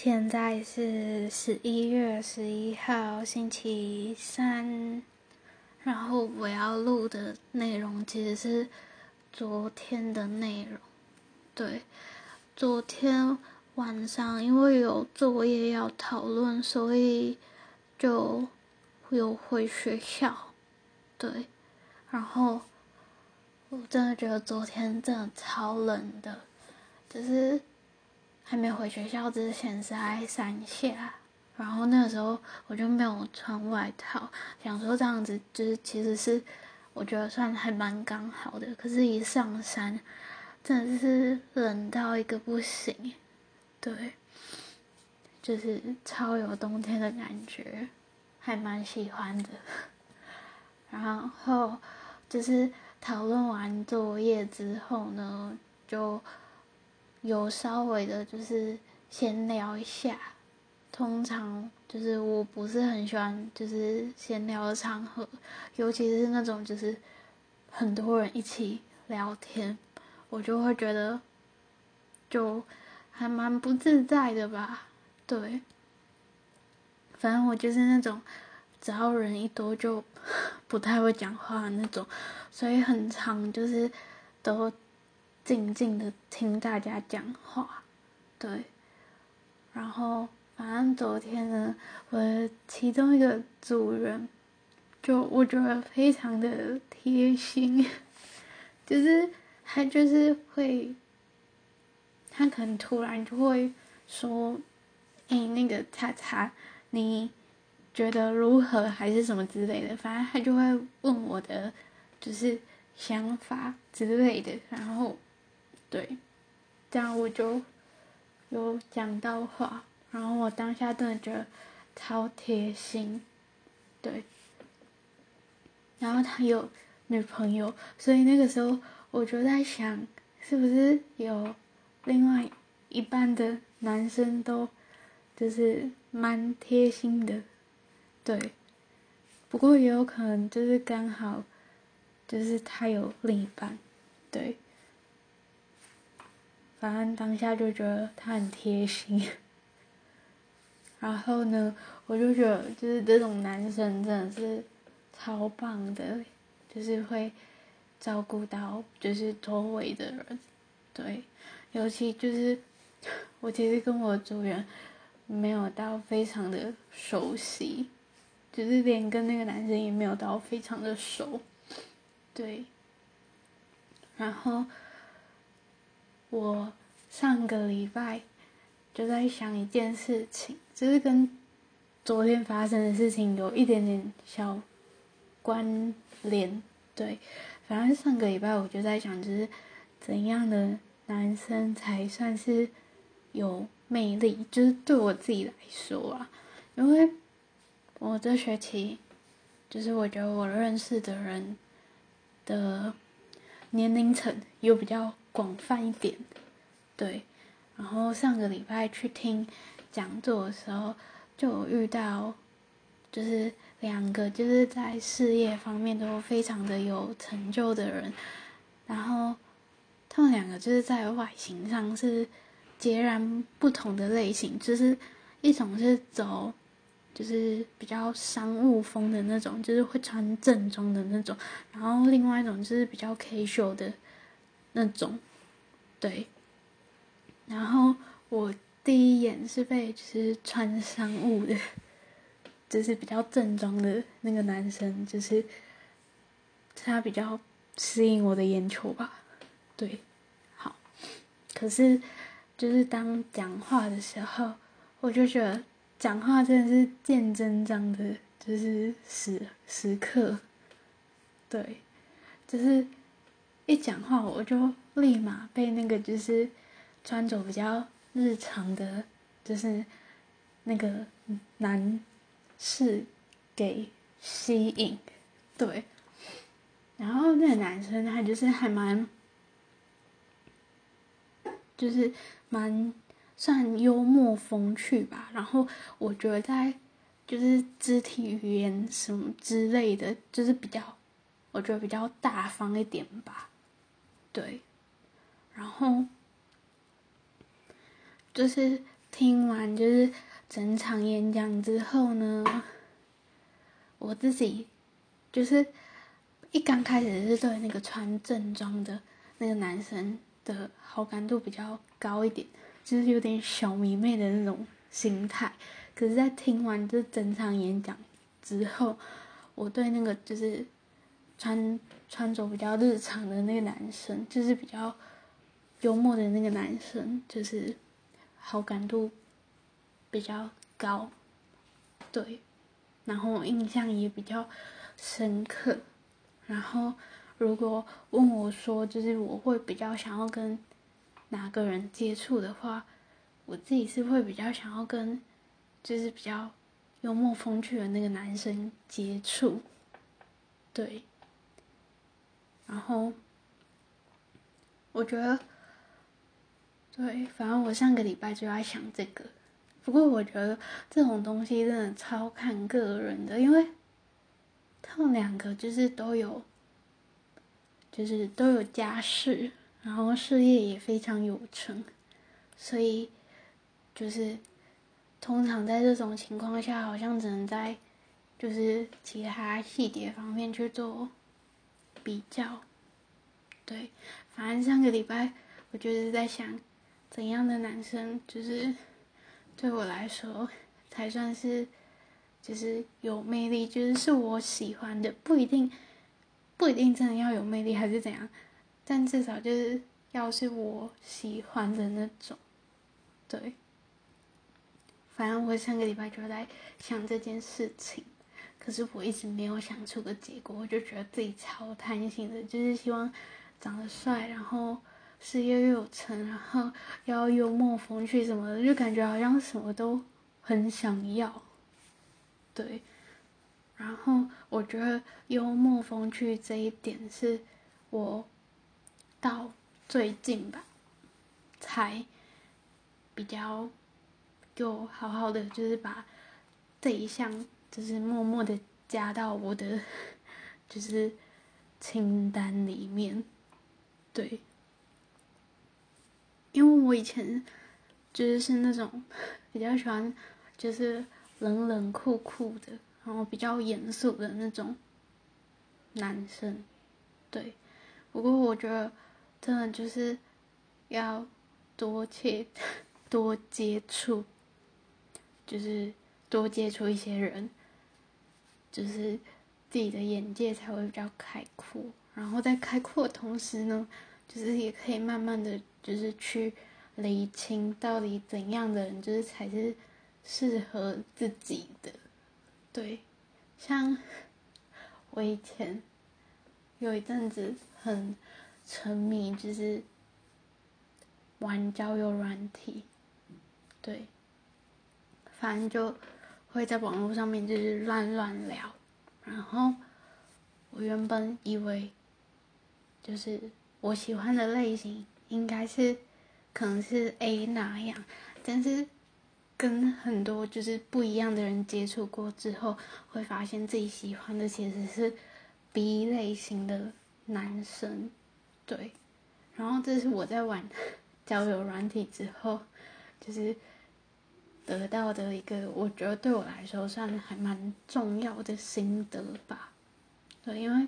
现在是十一月十一号星期三，然后我要录的内容其实是昨天的内容。对，昨天晚上因为有作业要讨论，所以就有回学校。对，然后我真的觉得昨天真的超冷的，就是。还没回学校之前是在山下，然后那个时候我就没有穿外套，想说这样子就是其实是我觉得算还蛮刚好的。可是，一上山真的是冷到一个不行，对，就是超有冬天的感觉，还蛮喜欢的。然后就是讨论完作业之后呢，就。有稍微的，就是闲聊一下。通常就是我不是很喜欢，就是闲聊的场合，尤其是那种就是很多人一起聊天，我就会觉得就还蛮不自在的吧。对，反正我就是那种只要人一多就 不太会讲话的那种，所以很长就是都。静静的听大家讲话，对。然后，反正昨天呢，我其中一个组员，就我觉得非常的贴心，就是他就是会，他可能突然就会说：“哎，那个叉叉，你觉得如何？还是什么之类的？”反正他就会问我的，就是想法之类的，然后。对，这样我就有讲到话，然后我当下真的觉得超贴心，对。然后他有女朋友，所以那个时候我就在想，是不是有另外一半的男生都就是蛮贴心的，对。不过也有可能就是刚好就是他有另一半，对。反正当下就觉得他很贴心，然后呢，我就觉得就是这种男生真的是超棒的，就是会照顾到就是周围的人，对，尤其就是 我其实跟我组员没有到非常的熟悉，就是连跟那个男生也没有到非常的熟，对，然后。我上个礼拜就在想一件事情，就是跟昨天发生的事情有一点点小关联。对，反正上个礼拜我就在想，就是怎样的男生才算是有魅力？就是对我自己来说啊，因为我这学期就是我觉得我认识的人的年龄层又比较。广泛一点，对。然后上个礼拜去听讲座的时候，就有遇到，就是两个就是在事业方面都非常的有成就的人。然后他们两个就是在外形上是截然不同的类型，就是一种是走就是比较商务风的那种，就是会穿正装的那种。然后另外一种就是比较 casual 的那种。对，然后我第一眼是被就是穿商务的，就是比较正装的那个男生，就是他比较吸引我的眼球吧。对，好，可是就是当讲话的时候，我就觉得讲话真的是见真章的，就是时时刻，对，就是。一讲话，我就立马被那个就是穿着比较日常的，就是那个男士给吸引，对。然后那个男生他就是还蛮，就是蛮算幽默风趣吧。然后我觉得在就是肢体语言什么之类的，就是比较，我觉得比较大方一点吧。对，然后就是听完就是整场演讲之后呢，我自己就是一刚开始是对那个穿正装的那个男生的好感度比较高一点，就是有点小迷妹的那种心态。可是，在听完这整场演讲之后，我对那个就是穿穿着比较日常的那个男生，就是比较幽默的那个男生，就是好感度比较高，对，然后印象也比较深刻。然后，如果问我说，就是我会比较想要跟哪个人接触的话，我自己是会比较想要跟。就是比较幽默风趣的那个男生接触，对，然后我觉得，对，反正我上个礼拜就在想这个，不过我觉得这种东西真的超看个人的，因为他们两个就是都有，就是都有家世，然后事业也非常有成，所以就是。通常在这种情况下，好像只能在就是其他细节方面去做比较。对，反正上个礼拜我就是在想，怎样的男生就是对我来说才算是就是有魅力，就是是我喜欢的，不一定不一定真的要有魅力还是怎样，但至少就是要是我喜欢的那种，对。反正我上个礼拜就在想这件事情，可是我一直没有想出个结果，我就觉得自己超贪心的，就是希望长得帅，然后事业又有成，然后要幽默风趣什么的，就感觉好像什么都很想要。对，然后我觉得幽默风趣这一点是我到最近吧才比较。就好好的，就是把这一项，就是默默的加到我的，就是清单里面。对，因为我以前就是是那种比较喜欢，就是冷冷酷酷的，然后比较严肃的那种男生。对，不过我觉得真的就是要多切多接触。就是多接触一些人，就是自己的眼界才会比较开阔。然后在开阔的同时呢，就是也可以慢慢的就是去理清到底怎样的人就是才是适合自己的。对，像我以前有一阵子很沉迷，就是玩交友软体，对。反正就会在网络上面就是乱乱聊，然后我原本以为就是我喜欢的类型应该是可能是 A 那样，但是跟很多就是不一样的人接触过之后，会发现自己喜欢的其实是 B 类型的男生，对，然后这是我在玩 交友软体之后，就是。得到的一个，我觉得对我来说算还蛮重要的心得吧。对，因为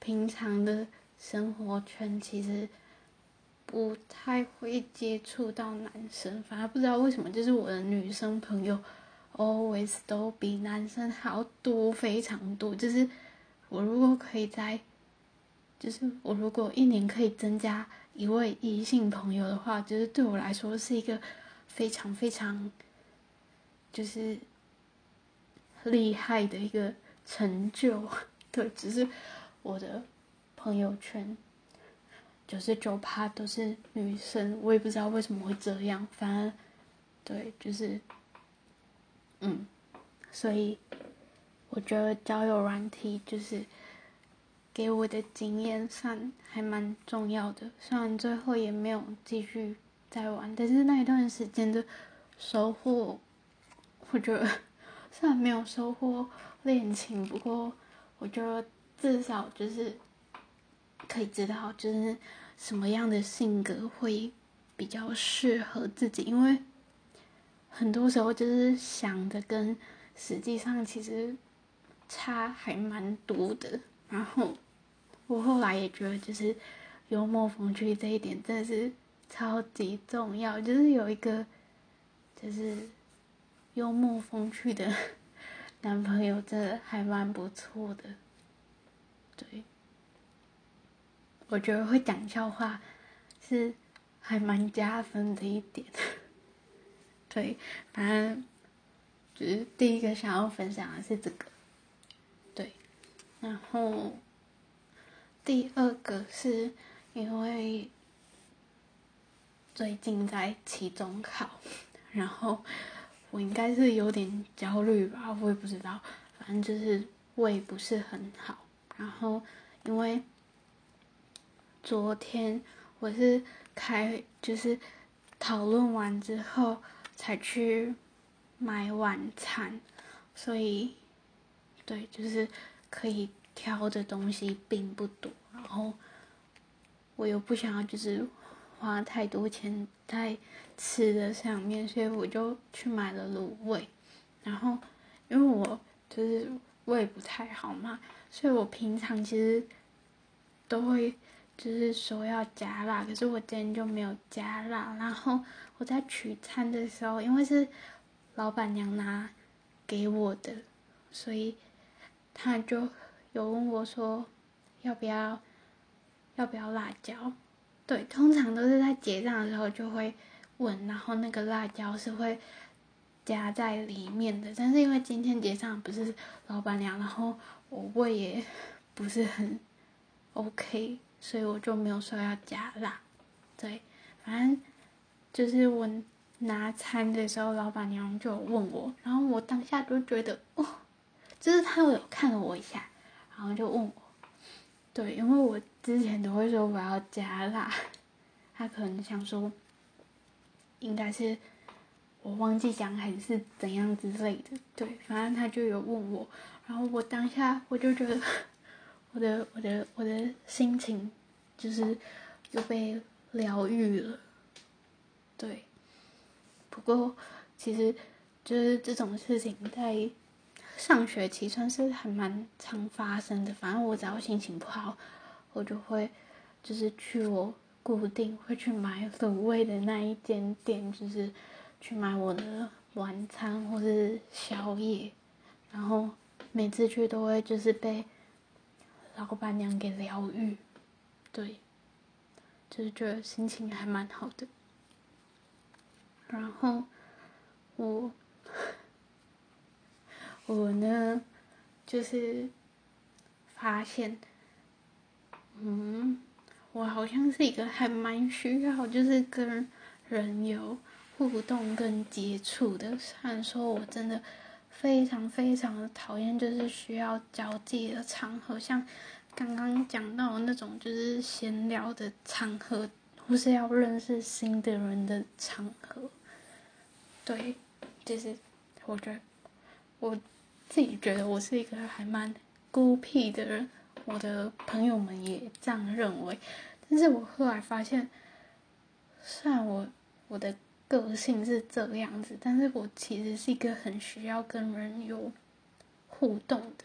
平常的生活圈其实不太会接触到男生，反而不知道为什么，就是我的女生朋友 always 都比男生好多非常多。就是我如果可以在，就是我如果一年可以增加一位异性朋友的话，就是对我来说是一个非常非常。就是厉害的一个成就，对，只是我的朋友圈九十九趴都是女生，我也不知道为什么会这样，反正对，就是，嗯，所以我觉得交友软体就是给我的经验算还蛮重要的，虽然最后也没有继续再玩，但是那一段时间的收获。我觉得虽然没有收获恋情，不过我觉得至少就是可以知道，就是什么样的性格会比较适合自己。因为很多时候就是想的跟实际上其实差还蛮多的。然后我后来也觉得，就是幽默风趣这一点真的是超级重要，就是有一个就是幽默风趣的 男朋友，真的还蛮不错的。对，我觉得会讲笑话是还蛮加分的一点。对，反正就是第一个想要分享的是这个，对，然后第二个是因为最近在期中考，然后我应该是有点焦虑吧，我也不知道，反正就是胃不是很好，然后因为昨天我是开就是讨论完之后。才去买晚餐，所以对，就是可以挑的东西并不多，然后我又不想要就是花太多钱在吃的上面，所以我就去买了卤味。然后因为我就是胃不太好嘛，所以我平常其实都会就是说要加辣，可是我今天就没有加辣，然后。我在取餐的时候，因为是老板娘拿给我的，所以他就有问我说要不要要不要辣椒。对，通常都是在结账的时候就会问，然后那个辣椒是会加在里面的。但是因为今天结账不是老板娘，然后我胃也不是很 OK，所以我就没有说要加辣。对，反正。就是我拿餐的时候，老板娘就问我，然后我当下就觉得，哦，就是她有看了我一下，然后就问我，对，因为我之前都会说我要加辣，他可能想说，应该是我忘记讲还是怎样之类的，对，反正他就有问我，然后我当下我就觉得，我的我的我的心情就是又被疗愈了。对，不过其实就是这种事情在上学期算是还蛮常发生的。反正我只要心情不好，我就会就是去我固定会去买卤味的那一间店，就是去买我的晚餐或是宵夜。然后每次去都会就是被老板娘给疗愈，对，就是觉得心情还蛮好的。然后我我呢，就是发现，嗯，我好像是一个还蛮需要，就是跟人有互动跟接触的。虽然说我真的非常非常的讨厌，就是需要交际的场合，像刚刚讲到那种就是闲聊的场合，或是要认识新的人的场合。对，就是我觉得我自己觉得我是一个还蛮孤僻的人，我的朋友们也这样认为。但是我后来发现，虽然我我的个性是这个样子，但是我其实是一个很需要跟人有互动的。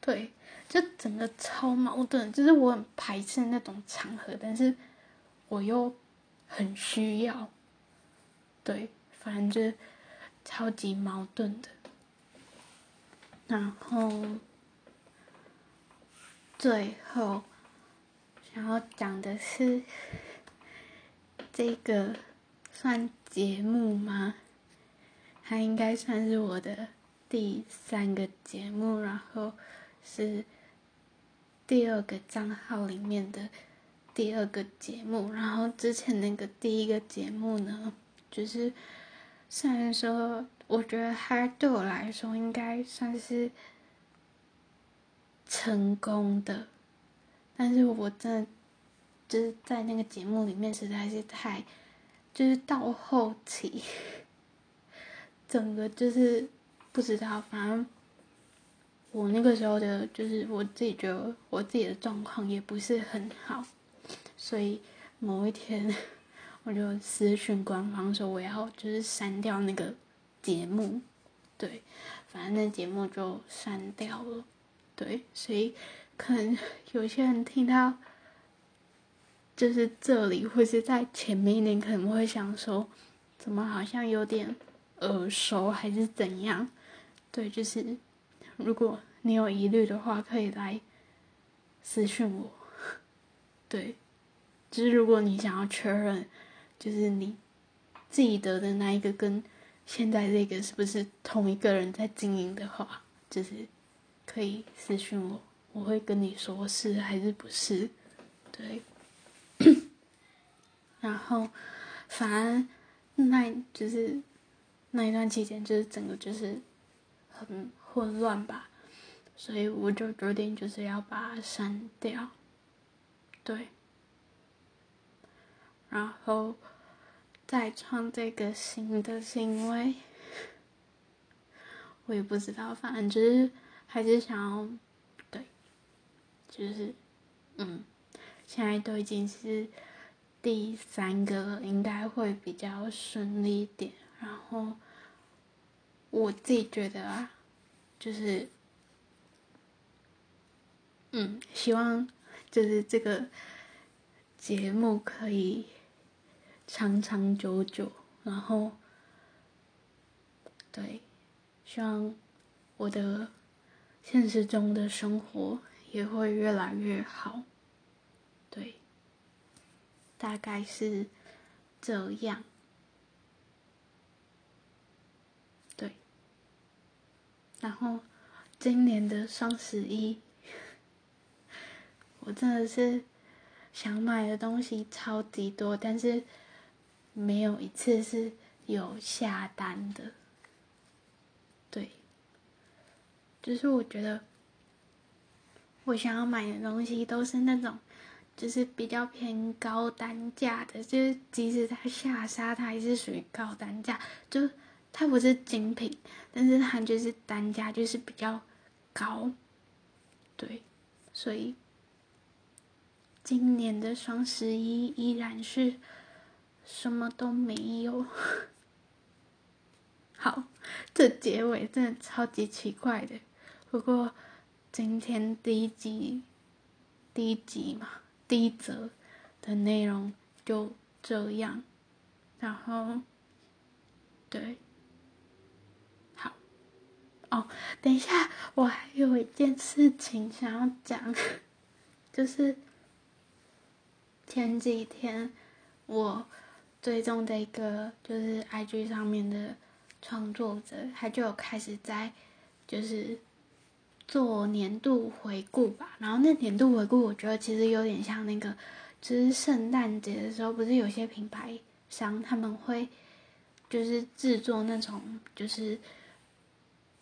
对，就整个超矛盾，就是我很排斥那种场合，但是我又很需要。对。反正就超级矛盾的，然后最后想要讲的是，这个算节目吗？它应该算是我的第三个节目，然后是第二个账号里面的第二个节目，然后之前那个第一个节目呢，就是。虽然说，我觉得他对我来说应该算是成功的，但是我真的就是在那个节目里面实在是太，就是到后期，整个就是不知道，反正我那个时候的，就是我自己觉得我自己的状况也不是很好，所以某一天。我就私讯官方说我要就是删掉那个节目，对，反正那节目就删掉了，对，所以可能 有些人听到就是这里或是在前面一点，可能会想说，怎么好像有点耳熟还是怎样？对，就是如果你有疑虑的话，可以来私信我，对，就是如果你想要确认，就是你。记得的那一个跟现在这个是不是同一个人在经营的话，就是可以私信我，我会跟你说是还是不是，对。然后，反正那就是那一段期间，就是整个就是很混乱吧，所以我就决定就是要把它删掉，对。然后。再创这个新的，是因为我也不知道，反正就是还是想要，对，就是嗯，现在都已经是第三个了，应该会比较顺利一点。然后我自己觉得啊，就是嗯，希望就是这个节目可以。长长久久，然后，对，希望我的现实中的生活也会越来越好，对，大概是这样，对，然后今年的双十一，我真的是想买的东西超级多，但是。没有一次是有下单的，对，就是我觉得我想要买的东西都是那种，就是比较偏高单价的，就是即使它下杀，它还是属于高单价，就它不是精品，但是它就是单价就是比较高，对，所以今年的双十一依然是。什么都没有。好，这结尾真的超级奇怪的。不过今天第一集，第一集嘛，第一则的内容就这样。然后，对，好，哦，等一下，我还有一件事情想要讲，就是前几天我。追踪的一个就是 IG 上面的创作者，他就有开始在就是做年度回顾吧。然后那年度回顾，我觉得其实有点像那个，就是圣诞节的时候，不是有些品牌商他们会就是制作那种就是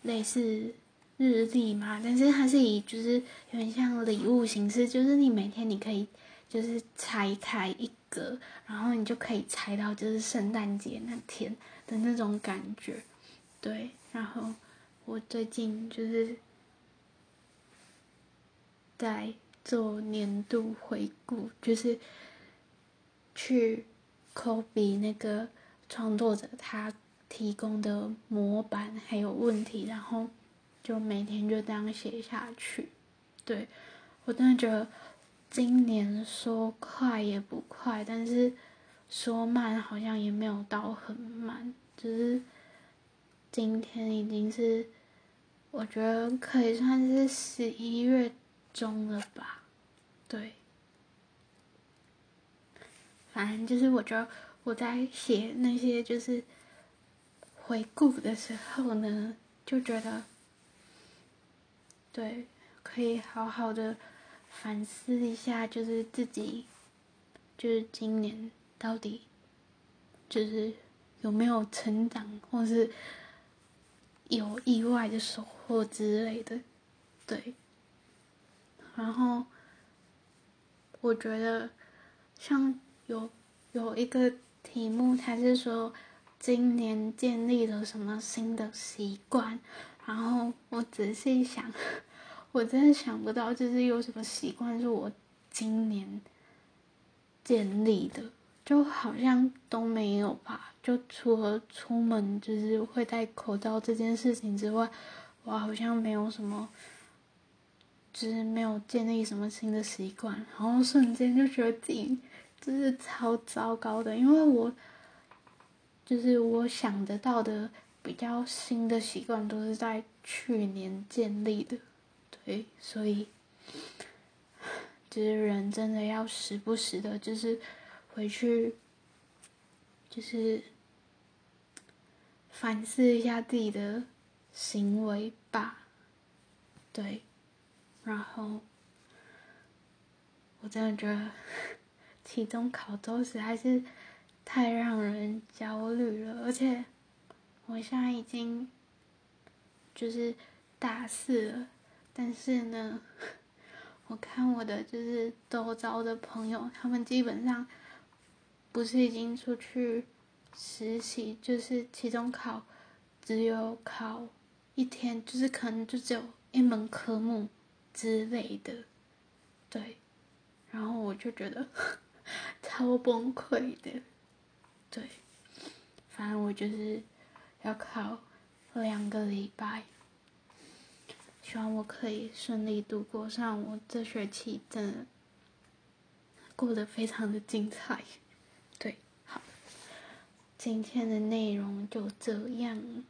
类似日历嘛，但是它是以就是有点像礼物形式，就是你每天你可以就是拆开一。然后你就可以猜到，就是圣诞节那天的那种感觉，对。然后我最近就是在做年度回顾，就是去 copy 那个创作者他提供的模板还有问题，然后就每天就这样写下去。对我真的觉得。今年说快也不快，但是说慢好像也没有到很慢，只是今天已经是我觉得可以算是十一月中了吧，对。反正就是我觉得我在写那些就是回顾的时候呢，就觉得对，可以好好的。反思一下，就是自己，就是今年到底，就是有没有成长，或是有意外的收获之类的，对。然后，我觉得，像有有一个题目，他是说今年建立了什么新的习惯，然后我仔细想。我真的想不到，就是有什么习惯是我今年建立的，就好像都没有吧。就除了出门就是会戴口罩这件事情之外，我好像没有什么，就是没有建立什么新的习惯。然后瞬间就觉得自己就是超糟糕的，因为我就是我想得到的比较新的习惯都是在去年建立的，对，所以。就是人真的要时不时的，就是回去，就是反思一下自己的行为吧。对，然后我真的觉得期中考周实在是太让人焦虑了，而且我现在已经就是大四了，但是呢。我看我的就是周遭的朋友，他们基本上不是已经出去实习，就是期中考只有考一天，就是可能就只有一门科目之类的，对。然后我就觉得 超崩溃的，对。反正我就是要考两个礼拜。希望我可以顺利度过，上我这学期真的过得非常的精彩。对，好，今天的内容就这样。